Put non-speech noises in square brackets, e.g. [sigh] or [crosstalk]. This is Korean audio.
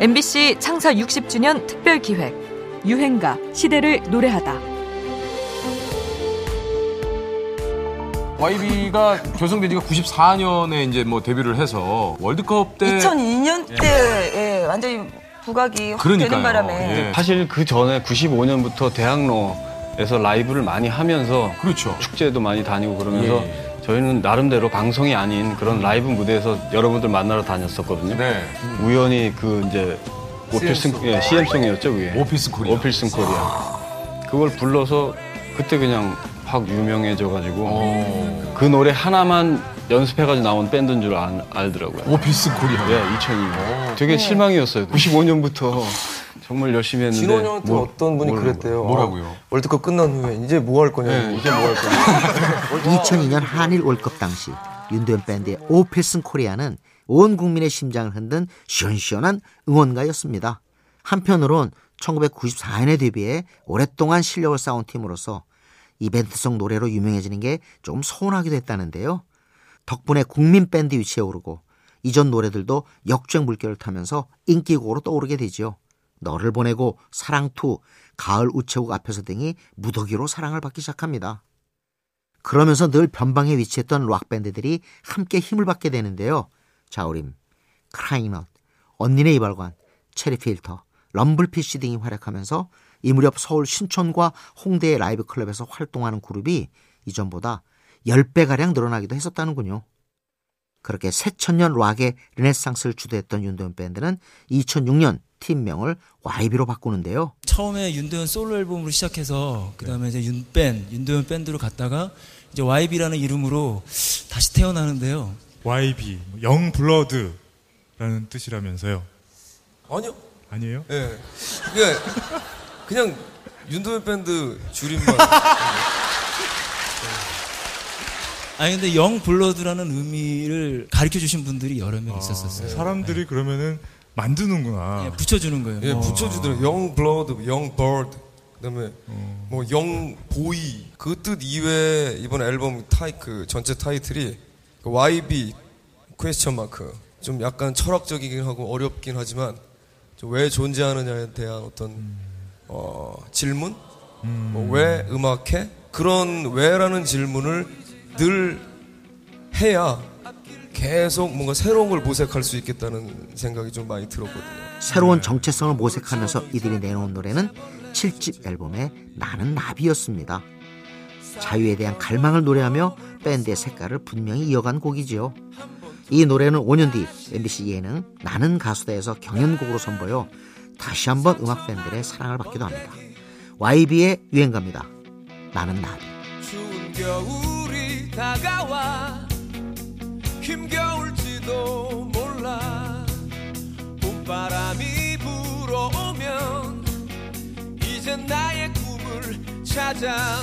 MBC 창사 60주년 특별 기획 유행가 시대를 노래하다. YB가 결성된 지가 94년에 이제 뭐 데뷔를 해서 월드컵 때 2002년 때 예, 완전히 부각이 확 그러니까요. 되는 바람에 예. 사실 그 전에 95년부터 대학로에서 라이브를 많이 하면서 그렇죠. 축제도 많이 다니고 그러면서 예, 저희는 나름대로 방송이 아닌 그런 라이브 무대에서 여러분들 만나러 다녔었거든요. 네. 우연히 그 이제 오 필승 예, CM송이었죠 그게. 오 필승 코리아. 오 필승 코리아. 그걸 불러서 그때 그냥 확 유명해져 가지고 어. 그 노래 하나만 연습해가지고 나온 밴드인 줄 알, 알더라고요. 오 필승 코리아. 예, 2002년. 되게 실망이었어요. 95년부터 [laughs] 정말 열심히 했는데. 진원 형한테 뭘- 어떤 분이 뭘- 그랬대요. 뭐라고요? 아, 월드컵 끝난 후에 이제 뭐 할 거냐. 예, 이제 뭐 할 거냐. [laughs] 2002년 한일 월드컵 당시 윤도현 밴드의 오필슨 코리아는 온 국민의 심장을 흔든 시원시원한 응원가였습니다. 한편으론 1994년에 데뷔해 오랫동안 실력을 쌓은 팀으로서 이벤트성 노래로 유명해지는 게좀 서운하기도 했다는데요. 덕분에 국민 밴드 위치에 오르고 이전 노래들도 역주행 물결을 타면서 인기곡으로 떠오르게 되지요. 너를 보내고 사랑투, 가을 우체국 앞에서 등이 무더기로 사랑을 받기 시작합니다. 그러면서 늘 변방에 위치했던 락밴드들이 함께 힘을 받게 되는데요. 자우림, 크라잉넛, 언니네 이발관, 체리필터, 럼블피쉬 등이 활약하면서 이 무렵 서울 신촌과 홍대의 라이브 클럽에서 활동하는 그룹이 이전보다 10배가량 늘어나기도 했었다는군요. 그렇게 새천년 락의 르네상스를 주도했던 윤도현 밴드는 2006년 팀명을 YB로 바꾸는데요. 처음에 윤도현 솔로 앨범으로 시작해서 그다음에 이제 윤밴, 윤도현 밴드로 갔다가 이제 YB라는 이름으로 다시 태어나는데요. YB, young blood라는 뜻이라면서요. 아니요. 아니에요? 예. 그게 그냥 윤도현 밴드 줄임말. [laughs] 아니 근데 young blood라는 의미를 가르쳐 주신 분들이 여러 명 있었었어요. 아, 사람들이 그러면은 만드는구나. 예, 붙여주는 거예요. 예, 뭐. 붙여주더라고요. young blood, young bird. 그다음에 뭐 영 보이 그 뜻 이외에 이번 앨범 타이 그 전체 타이틀이 그 YB 퀘스천 마크 좀 약간 철학적이긴 하고 어렵긴 하지만 좀왜 존재하느냐에 대한 어떤 어, 질문 뭐왜 음악해 그런 왜라는 질문을 늘 해야 계속 뭔가 새로운 걸 모색할 수 있겠다는 생각이 좀 많이 들었거든요. 새로운 정체성을 모색하면서 이들이 내놓은 노래는 7집 앨범의 나는 나비였습니다. 자유에 대한 갈망을 노래하며 밴드의 색깔을 분명히 이어간 곡이지요. 이 노래는 5년 뒤 MBC 예능 나는 가수다에서 경연곡으로 선보여 다시 한번 음악 팬들의 사랑을 받기도 합니다. YB의 유행가입니다. 나는 나비. 다가와 힘겨울지도 몰라. 봄바람이 불어오면 이젠 나의 꿈을 찾아